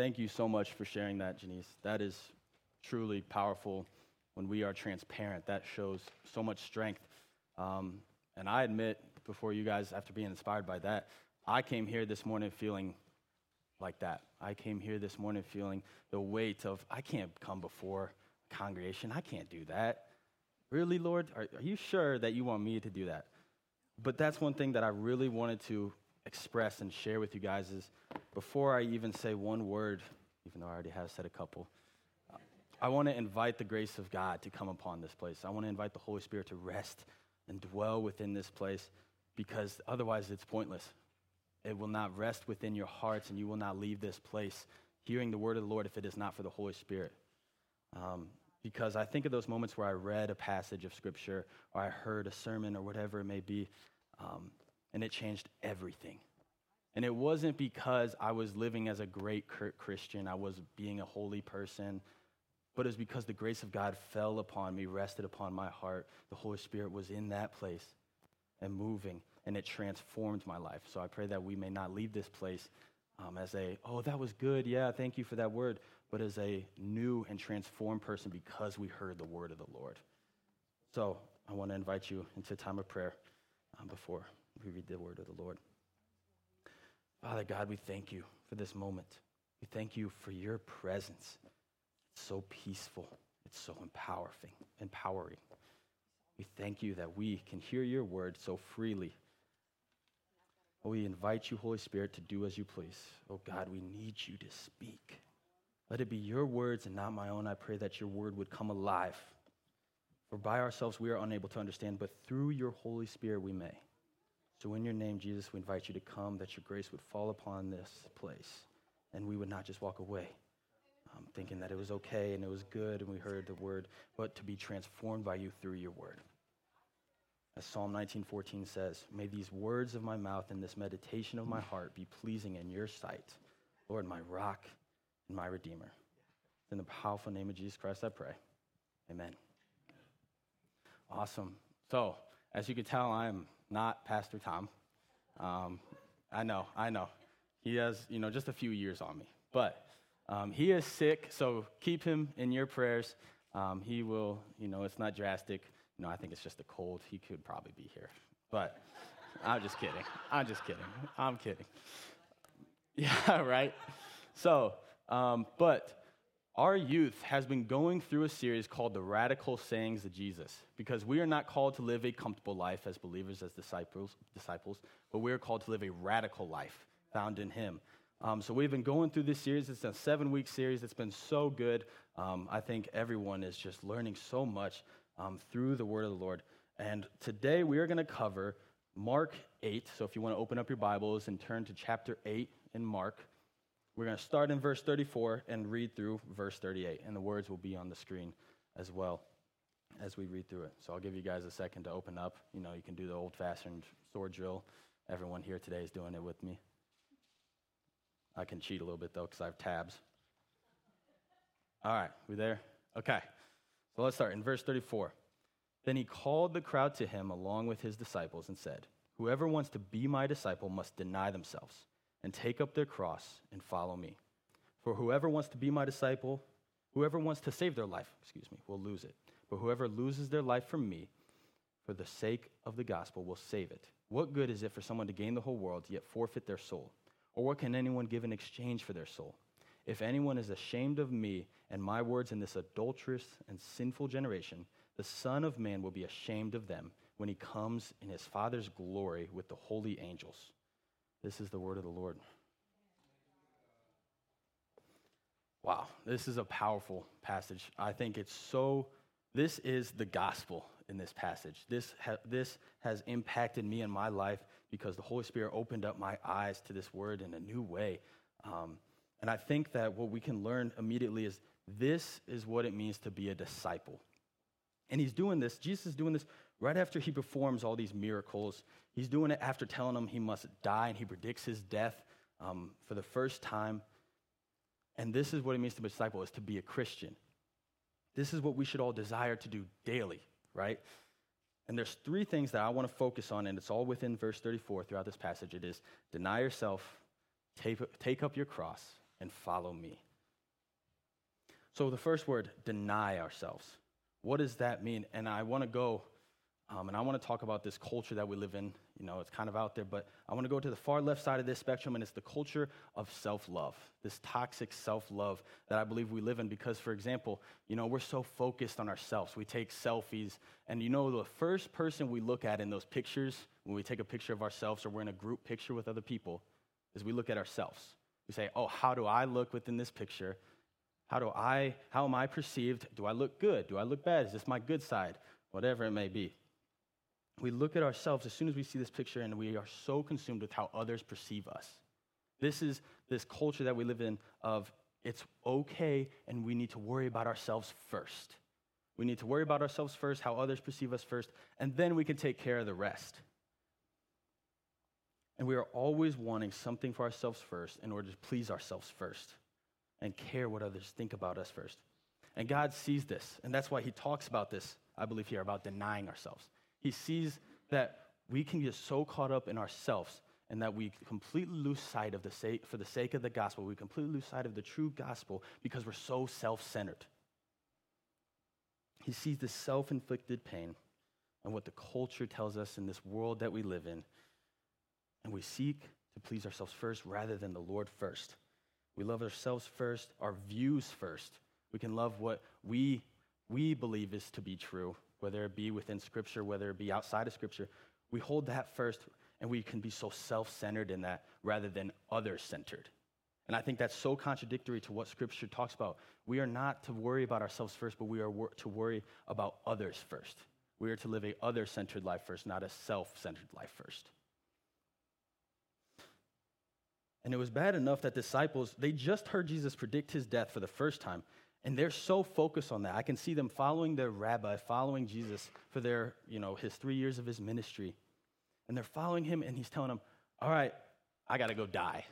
Thank you so much for sharing that, Janice. That is truly powerful when we are transparent. That shows so much strength. Um, and I admit, before you guys, after being inspired by that, I came here this morning feeling like that. I came here this morning feeling the weight of, I can't come before congregation. I can't do that. Really, Lord? Are, are you sure that you want me to do that? But that's one thing that I really wanted to express and share with you guys is before I even say one word, even though I already have said a couple, I want to invite the grace of God to come upon this place. I want to invite the Holy Spirit to rest and dwell within this place because otherwise it's pointless. It will not rest within your hearts and you will not leave this place hearing the word of the Lord if it is not for the Holy Spirit. Um, because I think of those moments where I read a passage of Scripture or I heard a sermon or whatever it may be, um, and it changed everything. And it wasn't because I was living as a great Christian, I was being a holy person, but it was because the grace of God fell upon me, rested upon my heart. The Holy Spirit was in that place and moving, and it transformed my life. So I pray that we may not leave this place um, as a, oh, that was good. Yeah, thank you for that word but as a new and transformed person because we heard the word of the Lord. So I want to invite you into a time of prayer um, before we read the word of the Lord. Father God, we thank you for this moment. We thank you for your presence. It's so peaceful. It's so empowering. Empowering. We thank you that we can hear your word so freely. We invite you, Holy Spirit, to do as you please. Oh God, we need you to speak. Let it be your words and not my own. I pray that your word would come alive. For by ourselves we are unable to understand, but through your Holy Spirit we may. So, in your name, Jesus, we invite you to come, that your grace would fall upon this place, and we would not just walk away um, thinking that it was okay and it was good and we heard the word, but to be transformed by you through your word. As Psalm 19:14 says, "May these words of my mouth and this meditation of my heart be pleasing in your sight, Lord, my rock and my Redeemer. In the powerful name of Jesus Christ, I pray. Amen. Awesome. So, as you can tell, I'm not Pastor Tom. Um, I know, I know. He has, you know, just a few years on me. But um, he is sick, so keep him in your prayers. Um, he will, you know, it's not drastic. You know, I think it's just a cold. He could probably be here. But I'm just kidding. I'm just kidding. I'm kidding. Yeah, right? So, um, but our youth has been going through a series called The Radical Sayings of Jesus because we are not called to live a comfortable life as believers, as disciples, disciples but we are called to live a radical life found in Him. Um, so we've been going through this series. It's a seven week series. It's been so good. Um, I think everyone is just learning so much um, through the Word of the Lord. And today we are going to cover Mark 8. So if you want to open up your Bibles and turn to chapter 8 in Mark. We're going to start in verse 34 and read through verse 38, and the words will be on the screen as well as we read through it. So I'll give you guys a second to open up. You know, you can do the old fashioned sword drill. Everyone here today is doing it with me. I can cheat a little bit though, because I have tabs. All right, we there? Okay. So let's start in verse 34. Then he called the crowd to him along with his disciples and said, Whoever wants to be my disciple must deny themselves and take up their cross and follow me. For whoever wants to be my disciple, whoever wants to save their life, excuse me, will lose it. But whoever loses their life from me, for the sake of the gospel, will save it. What good is it for someone to gain the whole world, yet forfeit their soul? Or what can anyone give in exchange for their soul? If anyone is ashamed of me and my words in this adulterous and sinful generation, the Son of Man will be ashamed of them when he comes in his Father's glory with the holy angels. This is the word of the Lord. Wow, this is a powerful passage. I think it's so, this is the gospel in this passage. This, ha, this has impacted me in my life because the Holy Spirit opened up my eyes to this word in a new way. Um, and I think that what we can learn immediately is this is what it means to be a disciple. And he's doing this, Jesus is doing this right after he performs all these miracles. He's doing it after telling them he must die, and he predicts his death um, for the first time. And this is what it means to be a disciple, is to be a Christian. This is what we should all desire to do daily, right? And there's three things that I want to focus on, and it's all within verse 34 throughout this passage. It is deny yourself, take, take up your cross, and follow me. So, the first word, deny ourselves. What does that mean? And I want to go um, and I want to talk about this culture that we live in. You know, it's kind of out there, but I want to go to the far left side of this spectrum, and it's the culture of self love, this toxic self love that I believe we live in. Because, for example, you know, we're so focused on ourselves. We take selfies, and you know, the first person we look at in those pictures, when we take a picture of ourselves or we're in a group picture with other people, is we look at ourselves. We say, oh, how do I look within this picture? How do I, how am I perceived? Do I look good? Do I look bad? Is this my good side? Whatever it may be we look at ourselves as soon as we see this picture and we are so consumed with how others perceive us. This is this culture that we live in of it's okay and we need to worry about ourselves first. We need to worry about ourselves first, how others perceive us first, and then we can take care of the rest. And we are always wanting something for ourselves first in order to please ourselves first and care what others think about us first. And God sees this, and that's why He talks about this, I believe, here about denying ourselves. He sees that we can get so caught up in ourselves and that we completely lose sight of the sake, for the sake of the gospel, we completely lose sight of the true gospel because we're so self centered. He sees the self inflicted pain and what the culture tells us in this world that we live in. And we seek to please ourselves first rather than the Lord first. We love ourselves first, our views first. We can love what we, we believe is to be true whether it be within Scripture, whether it be outside of Scripture, we hold that first and we can be so self centered in that rather than other centered. And I think that's so contradictory to what Scripture talks about. We are not to worry about ourselves first, but we are wor- to worry about others first. We are to live a other centered life first, not a self centered life first. And it was bad enough that disciples, they just heard Jesus predict his death for the first time. And they're so focused on that. I can see them following their rabbi, following Jesus for their, you know, his three years of his ministry. And they're following him, and he's telling them, All right, I got to go die.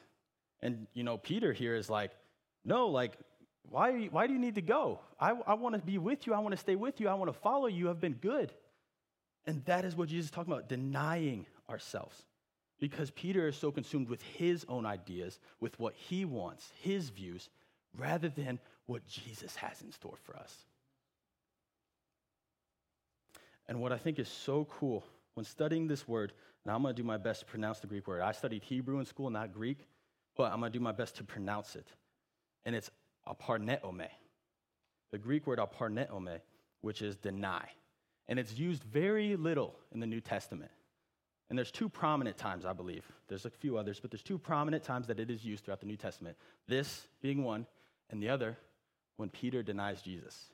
And, you know, Peter here is like, No, like, why, why do you need to go? I, I want to be with you. I want to stay with you. I want to follow you. I've been good. And that is what Jesus is talking about denying ourselves. Because Peter is so consumed with his own ideas, with what he wants, his views, rather than what Jesus has in store for us. And what I think is so cool when studying this word, now I'm going to do my best to pronounce the Greek word. I studied Hebrew in school, not Greek, but I'm going to do my best to pronounce it. And it's aparneomai, the Greek word aparneomai, which is deny. And it's used very little in the New Testament. And there's two prominent times, I believe. There's a few others, but there's two prominent times that it is used throughout the New Testament. This being one, and the other when Peter denies Jesus.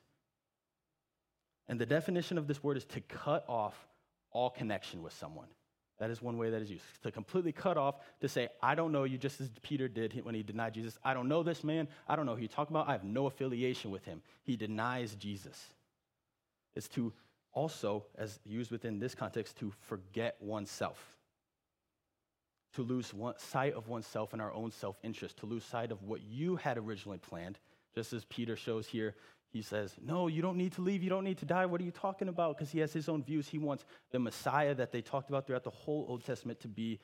And the definition of this word is to cut off all connection with someone. That is one way that is used. To completely cut off, to say, I don't know you, just as Peter did when he denied Jesus. I don't know this man. I don't know who you talk about. I have no affiliation with him. He denies Jesus. It's to also, as used within this context, to forget oneself. To lose one, sight of oneself and our own self interest, to lose sight of what you had originally planned just as Peter shows here, he says, No, you don't need to leave. You don't need to die. What are you talking about? Because he has his own views. He wants the Messiah that they talked about throughout the whole Old Testament to be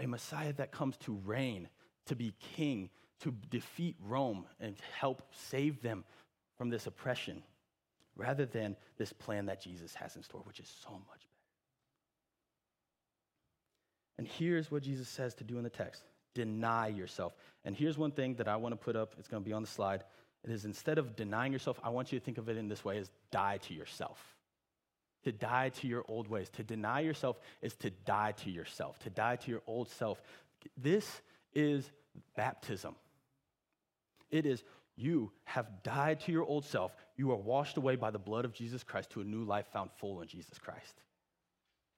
a Messiah that comes to reign, to be king, to defeat Rome and help save them from this oppression, rather than this plan that Jesus has in store, which is so much better. And here's what Jesus says to do in the text deny yourself. And here's one thing that I want to put up, it's going to be on the slide. It is instead of denying yourself, I want you to think of it in this way as die to yourself. To die to your old ways. To deny yourself is to die to yourself, to die to your old self. This is baptism. It is you have died to your old self. You are washed away by the blood of Jesus Christ to a new life found full in Jesus Christ.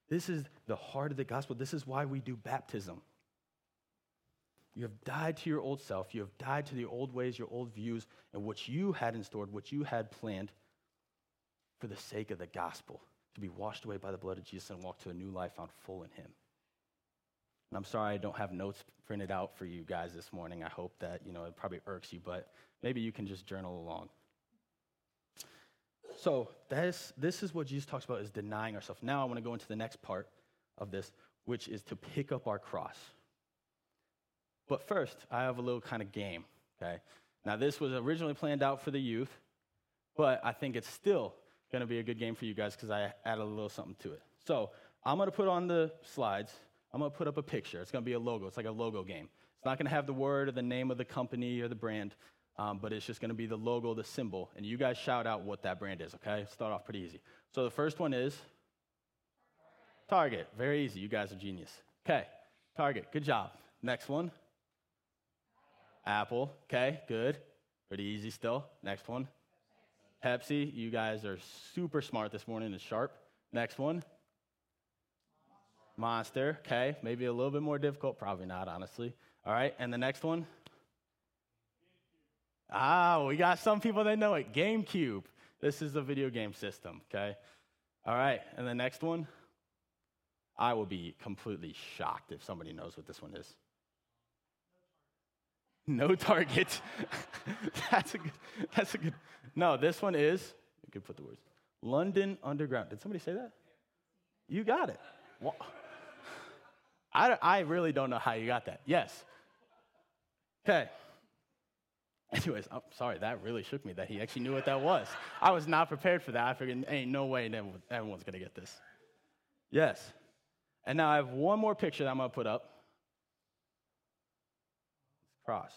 This is the heart of the gospel. This is why we do baptism. You have died to your old self. You have died to the old ways, your old views, and what you had in store, what you had planned for the sake of the gospel, to be washed away by the blood of Jesus and walk to a new life found full in Him. And I'm sorry I don't have notes printed out for you guys this morning. I hope that, you know, it probably irks you, but maybe you can just journal along. So this, this is what Jesus talks about is denying ourselves. Now I want to go into the next part of this, which is to pick up our cross. But first, I have a little kind of game Okay? Now, this was originally planned out for the youth, but I think it's still going to be a good game for you guys because I added a little something to it. So, I'm going to put on the slides, I'm going to put up a picture. It's going to be a logo. It's like a logo game. It's not going to have the word or the name of the company or the brand, um, but it's just going to be the logo, the symbol. And you guys shout out what that brand is, okay? Start off pretty easy. So, the first one is Target. Very easy. You guys are genius. Okay, Target. Good job. Next one. Apple. Okay, good. Pretty easy still. Next one. Pepsi. You guys are super smart this morning and sharp. Next one. Monster. Okay, maybe a little bit more difficult. Probably not, honestly. All right, and the next one. Ah, we got some people that know it. GameCube. This is a video game system, okay? All right, and the next one. I will be completely shocked if somebody knows what this one is. No target. that's a good. That's a good. No, this one is. You could put the words. London Underground. Did somebody say that? You got it. Well, I, I really don't know how you got that. Yes. Okay. Anyways, I'm sorry, that really shook me that he actually knew what that was. I was not prepared for that. I figured, ain't no way everyone's going to get this. Yes. And now I have one more picture that I'm going to put up cross.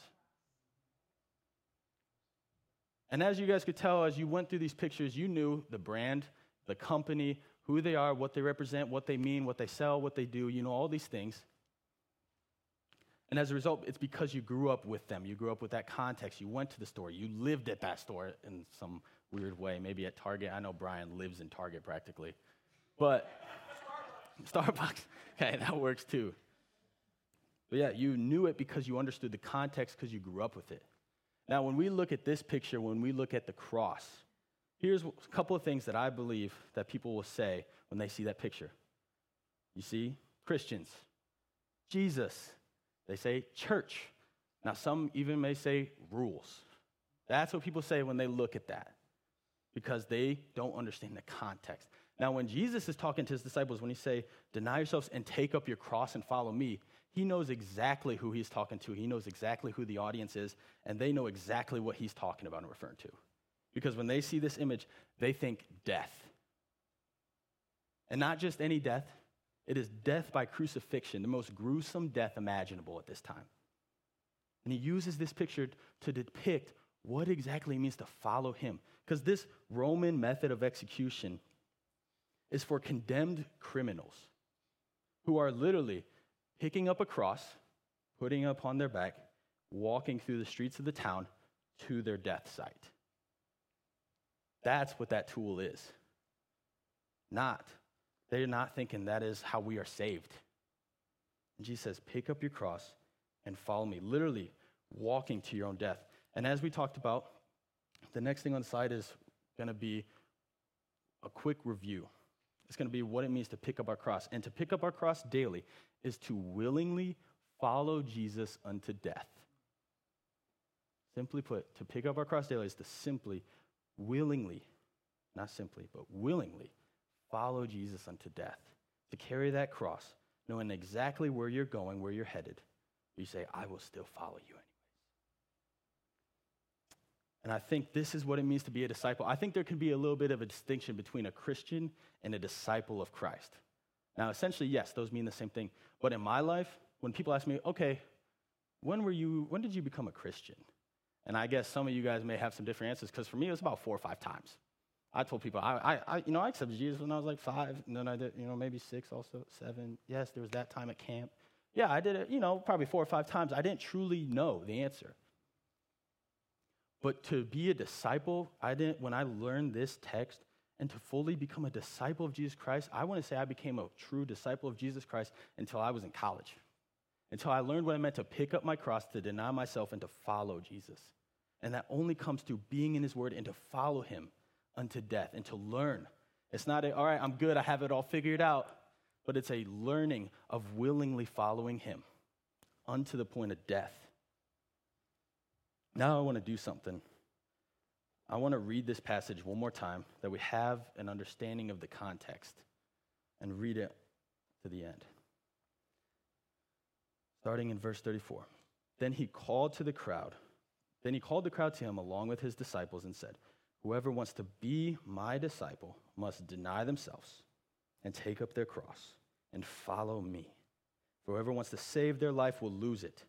And as you guys could tell, as you went through these pictures, you knew the brand, the company, who they are, what they represent, what they mean, what they sell, what they do, you know, all these things. And as a result, it's because you grew up with them. You grew up with that context. You went to the store. You lived at that store in some weird way, maybe at Target. I know Brian lives in Target practically. But Starbucks, okay, that works too. But yeah, you knew it because you understood the context because you grew up with it. Now, when we look at this picture, when we look at the cross, here's a couple of things that I believe that people will say when they see that picture. You see, Christians, Jesus, they say church. Now, some even may say rules. That's what people say when they look at that because they don't understand the context. Now, when Jesus is talking to his disciples, when he say, deny yourselves and take up your cross and follow me, he knows exactly who he's talking to. He knows exactly who the audience is, and they know exactly what he's talking about and referring to. Because when they see this image, they think death. And not just any death, it is death by crucifixion, the most gruesome death imaginable at this time. And he uses this picture to depict what exactly it means to follow him. Because this Roman method of execution is for condemned criminals who are literally picking up a cross, putting it upon their back, walking through the streets of the town to their death site. That's what that tool is. Not. They're not thinking that is how we are saved. And Jesus says, pick up your cross and follow me. Literally, walking to your own death. And as we talked about, the next thing on the side is going to be a quick review. It's going to be what it means to pick up our cross. And to pick up our cross daily is to willingly follow Jesus unto death. Simply put, to pick up our cross daily is to simply, willingly, not simply, but willingly follow Jesus unto death. To carry that cross, knowing exactly where you're going, where you're headed. You say, I will still follow you and I think this is what it means to be a disciple. I think there can be a little bit of a distinction between a Christian and a disciple of Christ. Now, essentially, yes, those mean the same thing. But in my life, when people ask me, okay, when were you, when did you become a Christian? And I guess some of you guys may have some different answers because for me, it was about four or five times. I told people, I, I, you know, I accepted Jesus when I was like five, and then I did, you know, maybe six, also seven. Yes, there was that time at camp. Yeah, I did it, you know, probably four or five times. I didn't truly know the answer. But to be a disciple, I didn't, when I learned this text and to fully become a disciple of Jesus Christ, I want to say I became a true disciple of Jesus Christ until I was in college. Until I learned what it meant to pick up my cross, to deny myself, and to follow Jesus. And that only comes through being in his word and to follow him unto death and to learn. It's not a, all right, I'm good, I have it all figured out, but it's a learning of willingly following him unto the point of death. Now I want to do something. I want to read this passage one more time that we have an understanding of the context and read it to the end. Starting in verse 34. Then he called to the crowd. Then he called the crowd to him along with his disciples and said, Whoever wants to be my disciple must deny themselves and take up their cross and follow me. For whoever wants to save their life will lose it.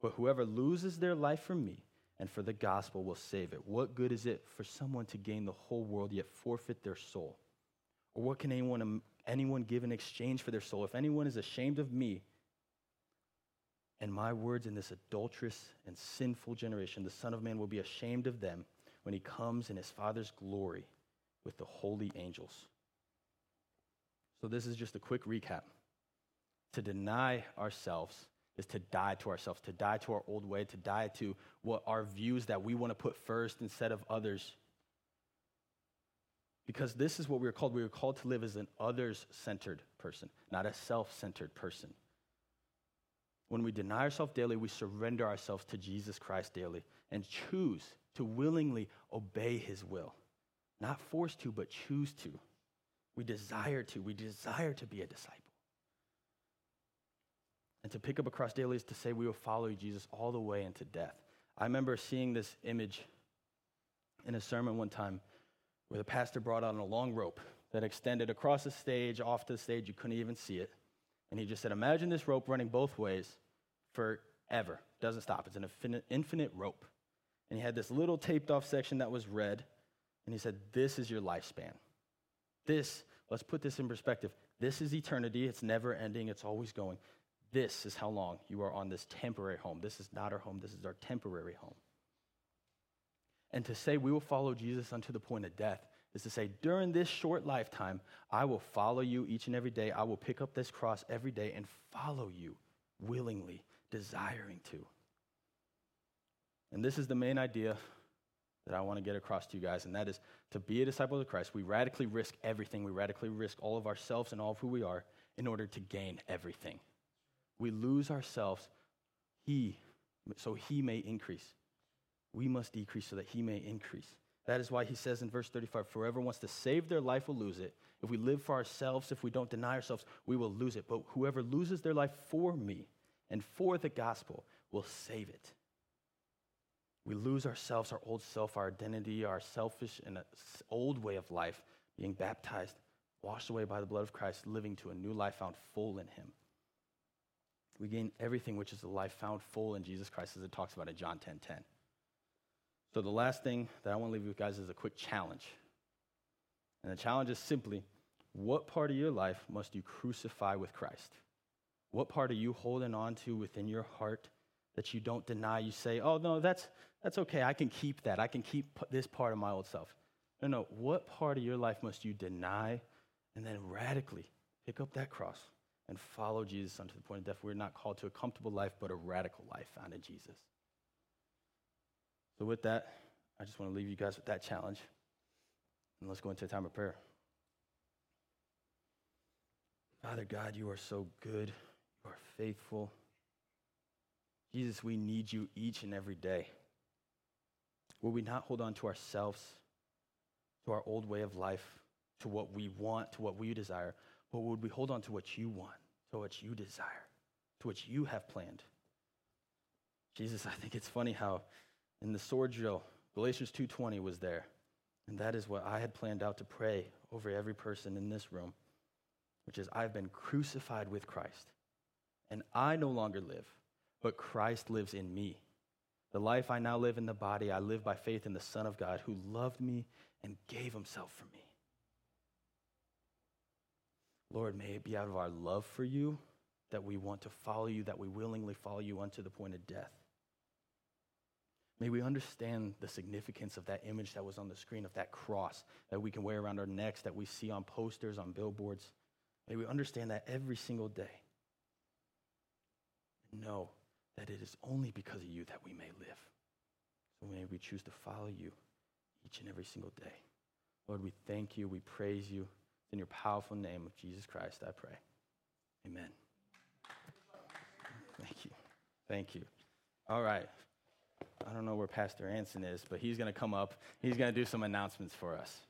But whoever loses their life for me and for the gospel will save it. What good is it for someone to gain the whole world yet forfeit their soul? Or what can anyone, um, anyone give in exchange for their soul? If anyone is ashamed of me, and my words in this adulterous and sinful generation, the Son of Man will be ashamed of them when he comes in his Father's glory with the holy angels. So, this is just a quick recap. To deny ourselves is to die to ourselves, to die to our old way, to die to what our views that we want to put first instead of others. Because this is what we are called. We are called to live as an others centered person, not a self centered person. When we deny ourselves daily, we surrender ourselves to Jesus Christ daily and choose to willingly obey his will. Not forced to, but choose to. We desire to. We desire to be a disciple. And to pick up a cross daily is to say we will follow Jesus all the way into death. I remember seeing this image in a sermon one time where the pastor brought out a long rope that extended across the stage, off the stage. You couldn't even see it. And he just said, Imagine this rope running both ways forever. Doesn't stop. It's an infinite, infinite rope. And he had this little taped off section that was red. And he said, This is your lifespan. This, let's put this in perspective. This is eternity. It's never ending, it's always going. This is how long you are on this temporary home. This is not our home, this is our temporary home. And to say we will follow Jesus unto the point of death is to say, during this short lifetime, I will follow you each and every day. I will pick up this cross every day and follow you willingly, desiring to. And this is the main idea that I want to get across to you guys, and that is to be a disciple of Christ, we radically risk everything. We radically risk all of ourselves and all of who we are in order to gain everything. We lose ourselves, He, so He may increase. We must decrease so that He may increase. That is why he says in verse 35 Whoever wants to save their life will lose it. If we live for ourselves, if we don't deny ourselves, we will lose it. But whoever loses their life for me and for the gospel will save it. We lose ourselves, our old self, our identity, our selfish and old way of life, being baptized, washed away by the blood of Christ, living to a new life found full in Him. We gain everything which is the life found full in Jesus Christ, as it talks about in John 10 10. So, the last thing that I want to leave you guys is a quick challenge. And the challenge is simply what part of your life must you crucify with Christ? What part are you holding on to within your heart that you don't deny? You say, oh, no, that's, that's okay. I can keep that. I can keep this part of my old self. No, no. What part of your life must you deny and then radically pick up that cross and follow Jesus unto the point of death? We're not called to a comfortable life, but a radical life found in Jesus. So, with that, I just want to leave you guys with that challenge. And let's go into a time of prayer. Father God, you are so good. You are faithful. Jesus, we need you each and every day. Will we not hold on to ourselves, to our old way of life, to what we want, to what we desire, but would we hold on to what you want, to what you desire, to what you have planned? Jesus, I think it's funny how in the sword drill, Galatians 2:20 was there. And that is what I had planned out to pray over every person in this room, which is I've been crucified with Christ. And I no longer live, but Christ lives in me. The life I now live in the body, I live by faith in the Son of God who loved me and gave himself for me. Lord, may it be out of our love for you that we want to follow you, that we willingly follow you unto the point of death. May we understand the significance of that image that was on the screen of that cross that we can wear around our necks, that we see on posters, on billboards. May we understand that every single day. And know that it is only because of you that we may live. So may we choose to follow you each and every single day. Lord, we thank you. We praise you. In your powerful name of Jesus Christ, I pray. Amen. Thank you. Thank you. All right. I don't know where Pastor Anson is, but he's going to come up. He's going to do some announcements for us.